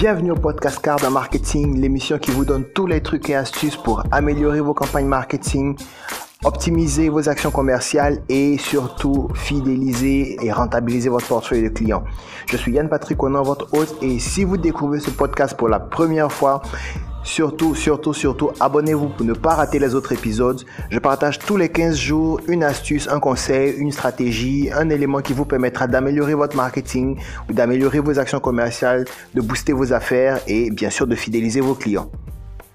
Bienvenue au podcast Card Marketing, l'émission qui vous donne tous les trucs et astuces pour améliorer vos campagnes marketing, optimiser vos actions commerciales et surtout fidéliser et rentabiliser votre portefeuille de clients. Je suis Yann Patrick Onan, votre hôte, et si vous découvrez ce podcast pour la première fois, Surtout, surtout, surtout, abonnez-vous pour ne pas rater les autres épisodes. Je partage tous les 15 jours une astuce, un conseil, une stratégie, un élément qui vous permettra d'améliorer votre marketing ou d'améliorer vos actions commerciales, de booster vos affaires et bien sûr de fidéliser vos clients.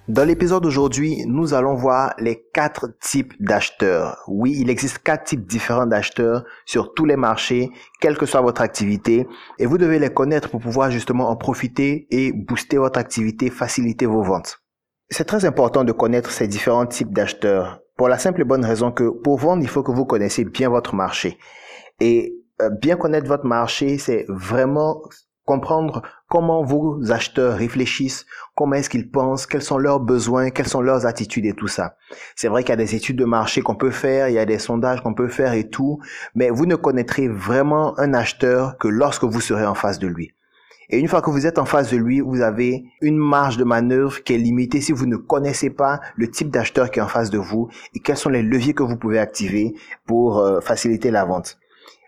Dans l'épisode d'aujourd'hui, nous allons voir les quatre types d'acheteurs. Oui, il existe quatre types différents d'acheteurs sur tous les marchés, quelle que soit votre activité, et vous devez les connaître pour pouvoir justement en profiter et booster votre activité, faciliter vos ventes. C'est très important de connaître ces différents types d'acheteurs pour la simple et bonne raison que pour vendre, il faut que vous connaissiez bien votre marché. Et euh, bien connaître votre marché, c'est vraiment comprendre comment vos acheteurs réfléchissent, comment est-ce qu'ils pensent, quels sont leurs besoins, quelles sont leurs attitudes et tout ça. C'est vrai qu'il y a des études de marché qu'on peut faire, il y a des sondages qu'on peut faire et tout, mais vous ne connaîtrez vraiment un acheteur que lorsque vous serez en face de lui. Et une fois que vous êtes en face de lui, vous avez une marge de manœuvre qui est limitée si vous ne connaissez pas le type d'acheteur qui est en face de vous et quels sont les leviers que vous pouvez activer pour euh, faciliter la vente.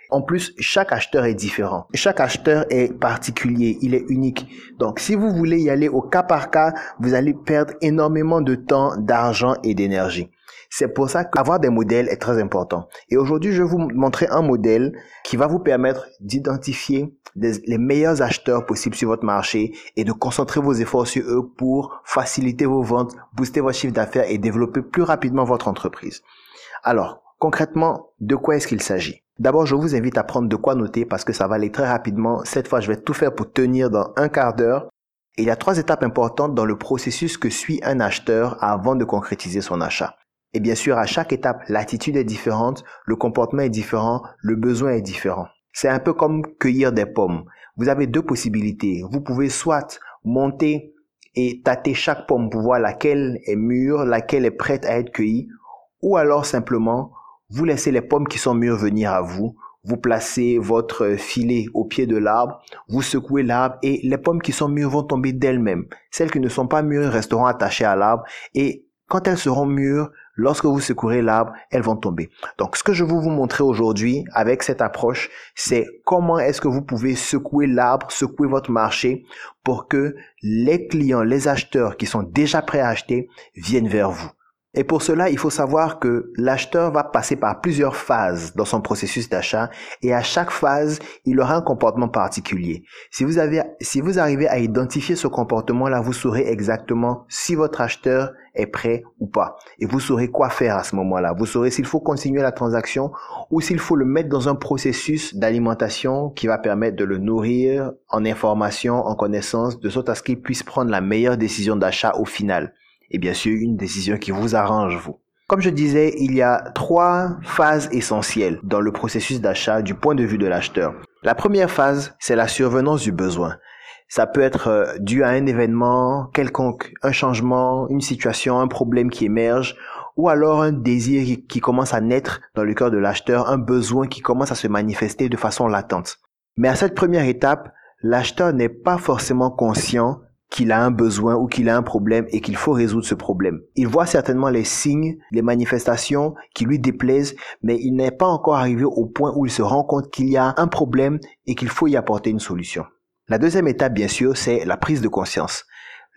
En plus, chaque acheteur est différent. Chaque acheteur est particulier, il est unique. Donc, si vous voulez y aller au cas par cas, vous allez perdre énormément de temps, d'argent et d'énergie. C'est pour ça qu'avoir des modèles est très important. Et aujourd'hui, je vais vous montrer un modèle qui va vous permettre d'identifier les meilleurs acheteurs possibles sur votre marché et de concentrer vos efforts sur eux pour faciliter vos ventes, booster votre chiffre d'affaires et développer plus rapidement votre entreprise. Alors, concrètement, de quoi est-ce qu'il s'agit? D'abord, je vous invite à prendre de quoi noter parce que ça va aller très rapidement. Cette fois, je vais tout faire pour tenir dans un quart d'heure. Il y a trois étapes importantes dans le processus que suit un acheteur avant de concrétiser son achat. Et bien sûr, à chaque étape, l'attitude est différente, le comportement est différent, le besoin est différent. C'est un peu comme cueillir des pommes. Vous avez deux possibilités. Vous pouvez soit monter et tâter chaque pomme pour voir laquelle est mûre, laquelle est prête à être cueillie, ou alors simplement vous laissez les pommes qui sont mûres venir à vous. Vous placez votre filet au pied de l'arbre, vous secouez l'arbre et les pommes qui sont mûres vont tomber d'elles-mêmes. Celles qui ne sont pas mûres resteront attachées à l'arbre et quand elles seront mûres, lorsque vous secouerez l'arbre, elles vont tomber. Donc, ce que je veux vous montrer aujourd'hui avec cette approche, c'est comment est-ce que vous pouvez secouer l'arbre, secouer votre marché pour que les clients, les acheteurs qui sont déjà prêts à acheter viennent vers vous. Et pour cela, il faut savoir que l'acheteur va passer par plusieurs phases dans son processus d'achat et à chaque phase, il aura un comportement particulier. Si vous avez, si vous arrivez à identifier ce comportement-là, vous saurez exactement si votre acheteur est prêt ou pas. Et vous saurez quoi faire à ce moment-là. Vous saurez s'il faut continuer la transaction ou s'il faut le mettre dans un processus d'alimentation qui va permettre de le nourrir en information, en connaissance, de sorte à ce qu'il puisse prendre la meilleure décision d'achat au final et bien sûr une décision qui vous arrange vous. Comme je disais, il y a trois phases essentielles dans le processus d'achat du point de vue de l'acheteur. La première phase, c'est la survenance du besoin. Ça peut être euh, dû à un événement quelconque, un changement, une situation, un problème qui émerge, ou alors un désir qui commence à naître dans le cœur de l'acheteur, un besoin qui commence à se manifester de façon latente. Mais à cette première étape, l'acheteur n'est pas forcément conscient qu'il a un besoin ou qu'il a un problème et qu'il faut résoudre ce problème. Il voit certainement les signes, les manifestations qui lui déplaisent, mais il n'est pas encore arrivé au point où il se rend compte qu'il y a un problème et qu'il faut y apporter une solution. La deuxième étape, bien sûr, c'est la prise de conscience.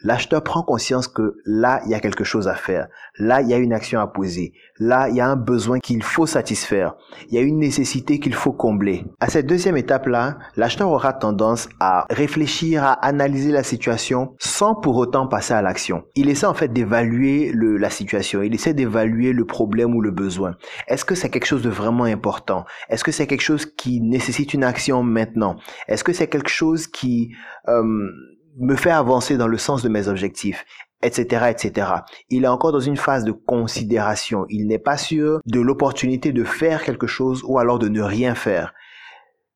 L'acheteur prend conscience que là, il y a quelque chose à faire. Là, il y a une action à poser. Là, il y a un besoin qu'il faut satisfaire. Il y a une nécessité qu'il faut combler. À cette deuxième étape-là, l'acheteur aura tendance à réfléchir, à analyser la situation sans pour autant passer à l'action. Il essaie en fait d'évaluer la situation. Il essaie d'évaluer le problème ou le besoin. Est-ce que c'est quelque chose de vraiment important? Est-ce que c'est quelque chose qui nécessite une action maintenant? Est-ce que c'est quelque chose qui... Euh, me fait avancer dans le sens de mes objectifs etc., etc. Il est encore dans une phase de considération. Il n'est pas sûr de l'opportunité de faire quelque chose ou alors de ne rien faire.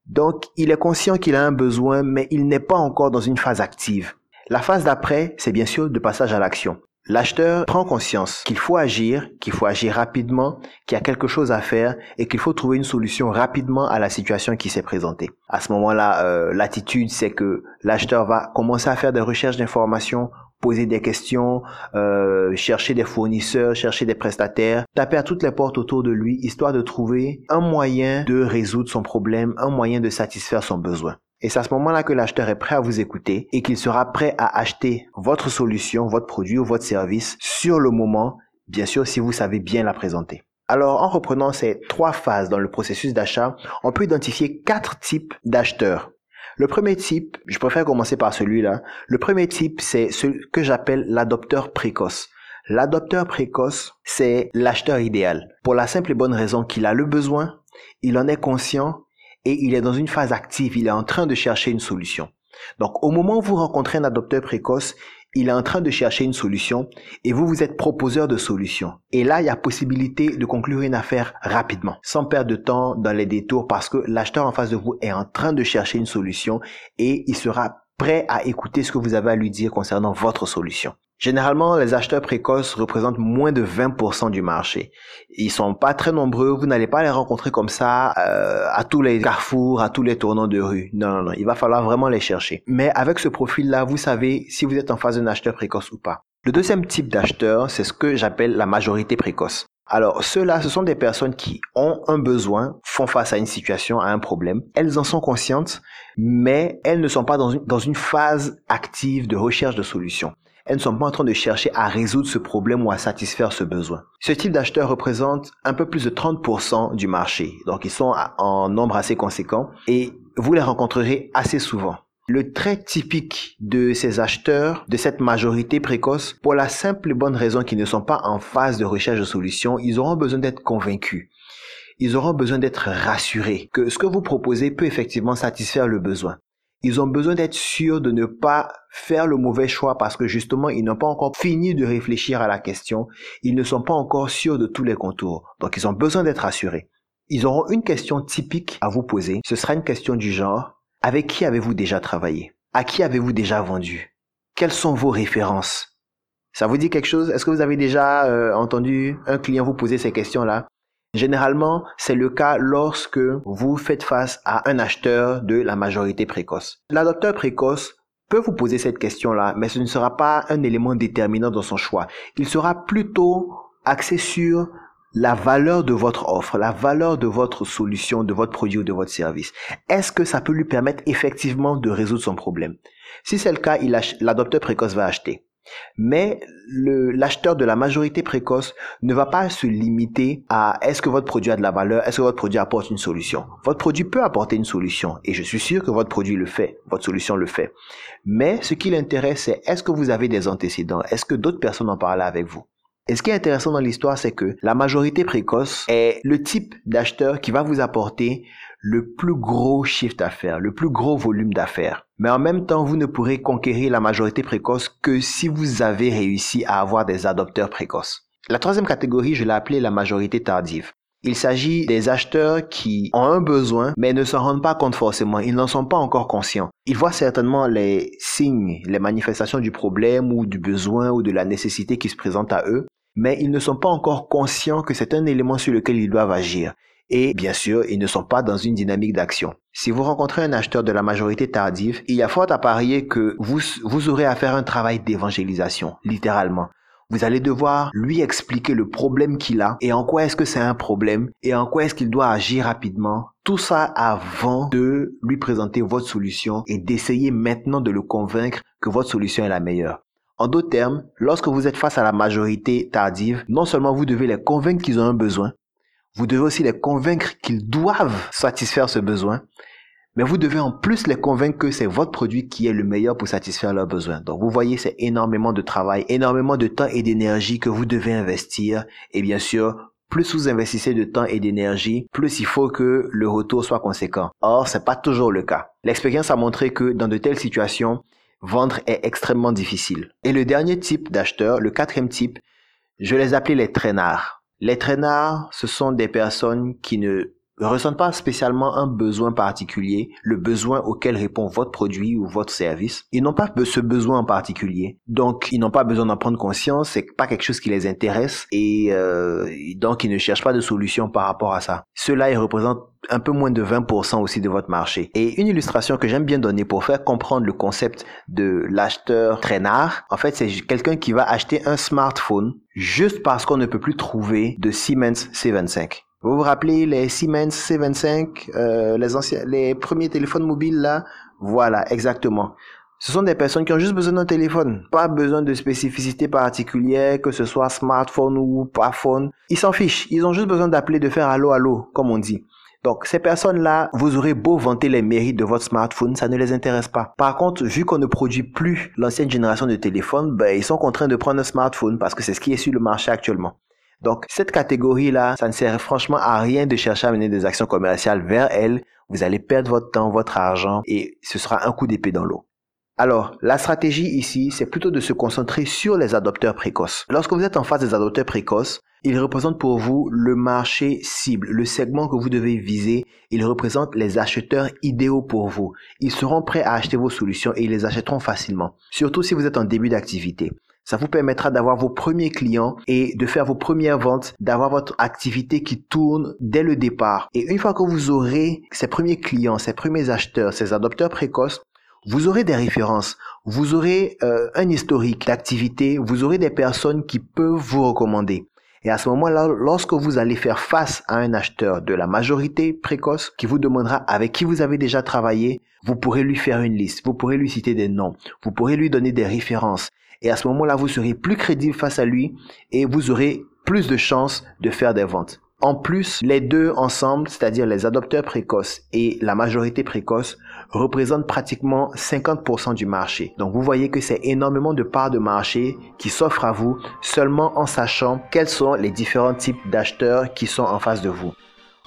Donc, il est conscient qu'il a un besoin, mais il n'est pas encore dans une phase active. La phase d'après, c'est bien sûr de passage à l'action. L'acheteur prend conscience qu'il faut agir, qu'il faut agir rapidement, qu'il y a quelque chose à faire et qu'il faut trouver une solution rapidement à la situation qui s'est présentée. À ce moment-là, euh, l'attitude, c'est que l'acheteur va commencer à faire des recherches d'informations, poser des questions, euh, chercher des fournisseurs, chercher des prestataires, taper à toutes les portes autour de lui, histoire de trouver un moyen de résoudre son problème, un moyen de satisfaire son besoin. Et c'est à ce moment-là que l'acheteur est prêt à vous écouter et qu'il sera prêt à acheter votre solution, votre produit ou votre service sur le moment, bien sûr si vous savez bien la présenter. Alors, en reprenant ces trois phases dans le processus d'achat, on peut identifier quatre types d'acheteurs. Le premier type, je préfère commencer par celui-là. Le premier type, c'est ce que j'appelle l'adopteur précoce. L'adopteur précoce, c'est l'acheteur idéal. Pour la simple et bonne raison qu'il a le besoin, il en est conscient et il est dans une phase active, il est en train de chercher une solution. Donc au moment où vous rencontrez un adopteur précoce, il est en train de chercher une solution et vous, vous êtes proposeur de solution. Et là, il y a possibilité de conclure une affaire rapidement, sans perdre de temps dans les détours parce que l'acheteur en face de vous est en train de chercher une solution et il sera prêt à écouter ce que vous avez à lui dire concernant votre solution. Généralement, les acheteurs précoces représentent moins de 20% du marché. Ils sont pas très nombreux, vous n'allez pas les rencontrer comme ça euh, à tous les carrefours, à tous les tournants de rue. Non, non, non, il va falloir vraiment les chercher. Mais avec ce profil-là, vous savez si vous êtes en phase d'un acheteur précoce ou pas. Le deuxième type d'acheteur, c'est ce que j'appelle la majorité précoce. Alors, ceux-là, ce sont des personnes qui ont un besoin, font face à une situation, à un problème. Elles en sont conscientes, mais elles ne sont pas dans une, dans une phase active de recherche de solutions elles ne sont pas en train de chercher à résoudre ce problème ou à satisfaire ce besoin. Ce type d'acheteur représente un peu plus de 30% du marché. Donc ils sont en nombre assez conséquent et vous les rencontrerez assez souvent. Le trait typique de ces acheteurs, de cette majorité précoce, pour la simple et bonne raison qu'ils ne sont pas en phase de recherche de solutions, ils auront besoin d'être convaincus. Ils auront besoin d'être rassurés que ce que vous proposez peut effectivement satisfaire le besoin. Ils ont besoin d'être sûrs de ne pas faire le mauvais choix parce que justement, ils n'ont pas encore fini de réfléchir à la question. Ils ne sont pas encore sûrs de tous les contours. Donc, ils ont besoin d'être assurés. Ils auront une question typique à vous poser. Ce sera une question du genre, avec qui avez-vous déjà travaillé? À qui avez-vous déjà vendu? Quelles sont vos références? Ça vous dit quelque chose? Est-ce que vous avez déjà euh, entendu un client vous poser ces questions-là? Généralement, c'est le cas lorsque vous faites face à un acheteur de la majorité précoce. L'adopteur précoce peut vous poser cette question-là, mais ce ne sera pas un élément déterminant dans son choix. Il sera plutôt axé sur la valeur de votre offre, la valeur de votre solution, de votre produit ou de votre service. Est-ce que ça peut lui permettre effectivement de résoudre son problème? Si c'est le cas, l'adopteur précoce va acheter. Mais l'acheteur de la majorité précoce ne va pas se limiter à est-ce que votre produit a de la valeur, est-ce que votre produit apporte une solution. Votre produit peut apporter une solution et je suis sûr que votre produit le fait, votre solution le fait. Mais ce qui l'intéresse, c'est est-ce que vous avez des antécédents, est-ce que d'autres personnes en parlent avec vous. Et ce qui est intéressant dans l'histoire, c'est que la majorité précoce est le type d'acheteur qui va vous apporter le plus gros chiffre d'affaires, le plus gros volume d'affaires. Mais en même temps, vous ne pourrez conquérir la majorité précoce que si vous avez réussi à avoir des adopteurs précoces. La troisième catégorie, je l'ai appelée la majorité tardive. Il s'agit des acheteurs qui ont un besoin, mais ne s'en rendent pas compte forcément. Ils n'en sont pas encore conscients. Ils voient certainement les signes, les manifestations du problème ou du besoin ou de la nécessité qui se présente à eux, mais ils ne sont pas encore conscients que c'est un élément sur lequel ils doivent agir et bien sûr, ils ne sont pas dans une dynamique d'action. Si vous rencontrez un acheteur de la majorité tardive, il y a fort à parier que vous, vous aurez à faire un travail d'évangélisation, littéralement. Vous allez devoir lui expliquer le problème qu'il a et en quoi est-ce que c'est un problème et en quoi est-ce qu'il doit agir rapidement. Tout ça avant de lui présenter votre solution et d'essayer maintenant de le convaincre que votre solution est la meilleure. En d'autres termes, lorsque vous êtes face à la majorité tardive, non seulement vous devez les convaincre qu'ils ont un besoin, vous devez aussi les convaincre qu'ils doivent satisfaire ce besoin, mais vous devez en plus les convaincre que c'est votre produit qui est le meilleur pour satisfaire leurs besoins. Donc vous voyez, c'est énormément de travail, énormément de temps et d'énergie que vous devez investir. Et bien sûr, plus vous investissez de temps et d'énergie, plus il faut que le retour soit conséquent. Or, c'est pas toujours le cas. L'expérience a montré que dans de telles situations, vendre est extrêmement difficile. Et le dernier type d'acheteur, le quatrième type, je les appelais les traînards. Les traînards, ce sont des personnes qui ne ressentent pas spécialement un besoin particulier, le besoin auquel répond votre produit ou votre service. Ils n'ont pas ce besoin en particulier. Donc, ils n'ont pas besoin d'en prendre conscience. C'est pas quelque chose qui les intéresse et euh, donc ils ne cherchent pas de solution par rapport à ça. Cela, ils représentent un peu moins de 20% aussi de votre marché. Et une illustration que j'aime bien donner pour faire comprendre le concept de l'acheteur traînard, en fait, c'est quelqu'un qui va acheter un smartphone juste parce qu'on ne peut plus trouver de Siemens C25. Vous vous rappelez les Siemens C25, euh, les anciens, les premiers téléphones mobiles là? Voilà, exactement. Ce sont des personnes qui ont juste besoin d'un téléphone, pas besoin de spécificités particulières, que ce soit smartphone ou pas phone. Ils s'en fichent, ils ont juste besoin d'appeler, de faire allô allô, comme on dit. Donc ces personnes-là, vous aurez beau vanter les mérites de votre smartphone, ça ne les intéresse pas. Par contre, vu qu'on ne produit plus l'ancienne génération de téléphones, ben, ils sont contraints de prendre un smartphone parce que c'est ce qui est sur le marché actuellement. Donc, cette catégorie-là, ça ne sert franchement à rien de chercher à mener des actions commerciales vers elle. Vous allez perdre votre temps, votre argent et ce sera un coup d'épée dans l'eau. Alors, la stratégie ici, c'est plutôt de se concentrer sur les adopteurs précoces. Lorsque vous êtes en face des adopteurs précoces, ils représentent pour vous le marché cible, le segment que vous devez viser. Ils représentent les acheteurs idéaux pour vous. Ils seront prêts à acheter vos solutions et ils les achèteront facilement, surtout si vous êtes en début d'activité. Ça vous permettra d'avoir vos premiers clients et de faire vos premières ventes, d'avoir votre activité qui tourne dès le départ. Et une fois que vous aurez ces premiers clients, ces premiers acheteurs, ces adopteurs précoces, vous aurez des références, vous aurez euh, un historique d'activité, vous aurez des personnes qui peuvent vous recommander. Et à ce moment-là, lorsque vous allez faire face à un acheteur de la majorité précoce qui vous demandera avec qui vous avez déjà travaillé, vous pourrez lui faire une liste, vous pourrez lui citer des noms, vous pourrez lui donner des références. Et à ce moment-là, vous serez plus crédible face à lui et vous aurez plus de chances de faire des ventes. En plus, les deux ensemble, c'est-à-dire les adopteurs précoces et la majorité précoce, représentent pratiquement 50% du marché. Donc vous voyez que c'est énormément de parts de marché qui s'offrent à vous seulement en sachant quels sont les différents types d'acheteurs qui sont en face de vous.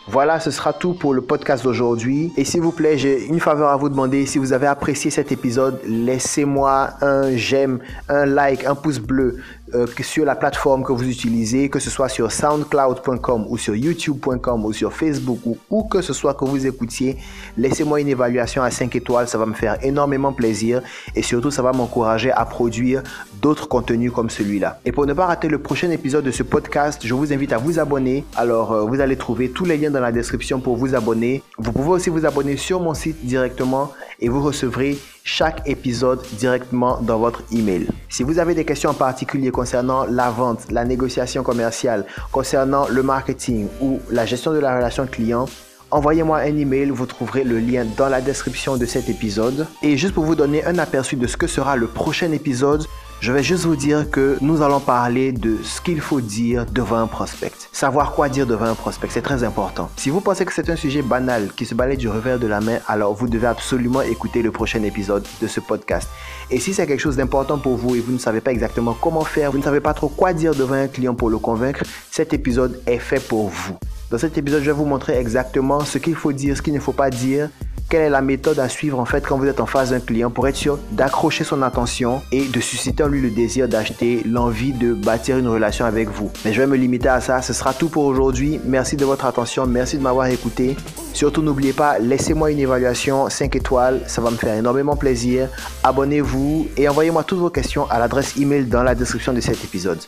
Voilà, ce sera tout pour le podcast d'aujourd'hui. Et s'il vous plaît, j'ai une faveur à vous demander. Si vous avez apprécié cet épisode, laissez-moi un j'aime, un like, un pouce bleu euh, sur la plateforme que vous utilisez, que ce soit sur soundcloud.com ou sur youtube.com ou sur Facebook ou où que ce soit que vous écoutiez. Laissez-moi une évaluation à 5 étoiles, ça va me faire énormément plaisir et surtout ça va m'encourager à produire d'autres contenus comme celui-là. Et pour ne pas rater le prochain épisode de ce podcast, je vous invite à vous abonner. Alors euh, vous allez trouver tous les liens dans la description pour vous abonner. Vous pouvez aussi vous abonner sur mon site directement et vous recevrez chaque épisode directement dans votre email. Si vous avez des questions en particulier concernant la vente, la négociation commerciale, concernant le marketing ou la gestion de la relation client, envoyez-moi un email, vous trouverez le lien dans la description de cet épisode. Et juste pour vous donner un aperçu de ce que sera le prochain épisode, je vais juste vous dire que nous allons parler de ce qu'il faut dire devant un prospect. Savoir quoi dire devant un prospect, c'est très important. Si vous pensez que c'est un sujet banal qui se balaye du revers de la main, alors vous devez absolument écouter le prochain épisode de ce podcast. Et si c'est quelque chose d'important pour vous et vous ne savez pas exactement comment faire, vous ne savez pas trop quoi dire devant un client pour le convaincre, cet épisode est fait pour vous. Dans cet épisode, je vais vous montrer exactement ce qu'il faut dire, ce qu'il ne faut pas dire, quelle est la méthode à suivre en fait quand vous êtes en face d'un client pour être sûr d'accrocher son attention et de susciter en lui le désir d'acheter, l'envie de bâtir une relation avec vous. Mais je vais me limiter à ça. Ce sera tout pour aujourd'hui. Merci de votre attention. Merci de m'avoir écouté. Surtout n'oubliez pas, laissez-moi une évaluation 5 étoiles. Ça va me faire énormément plaisir. Abonnez-vous et envoyez-moi toutes vos questions à l'adresse email dans la description de cet épisode.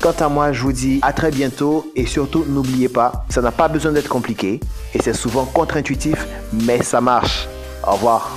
Quant à moi, je vous dis à très bientôt et surtout n'oubliez pas, ça n'a pas besoin d'être compliqué et c'est souvent contre-intuitif, mais ça marche. Au revoir.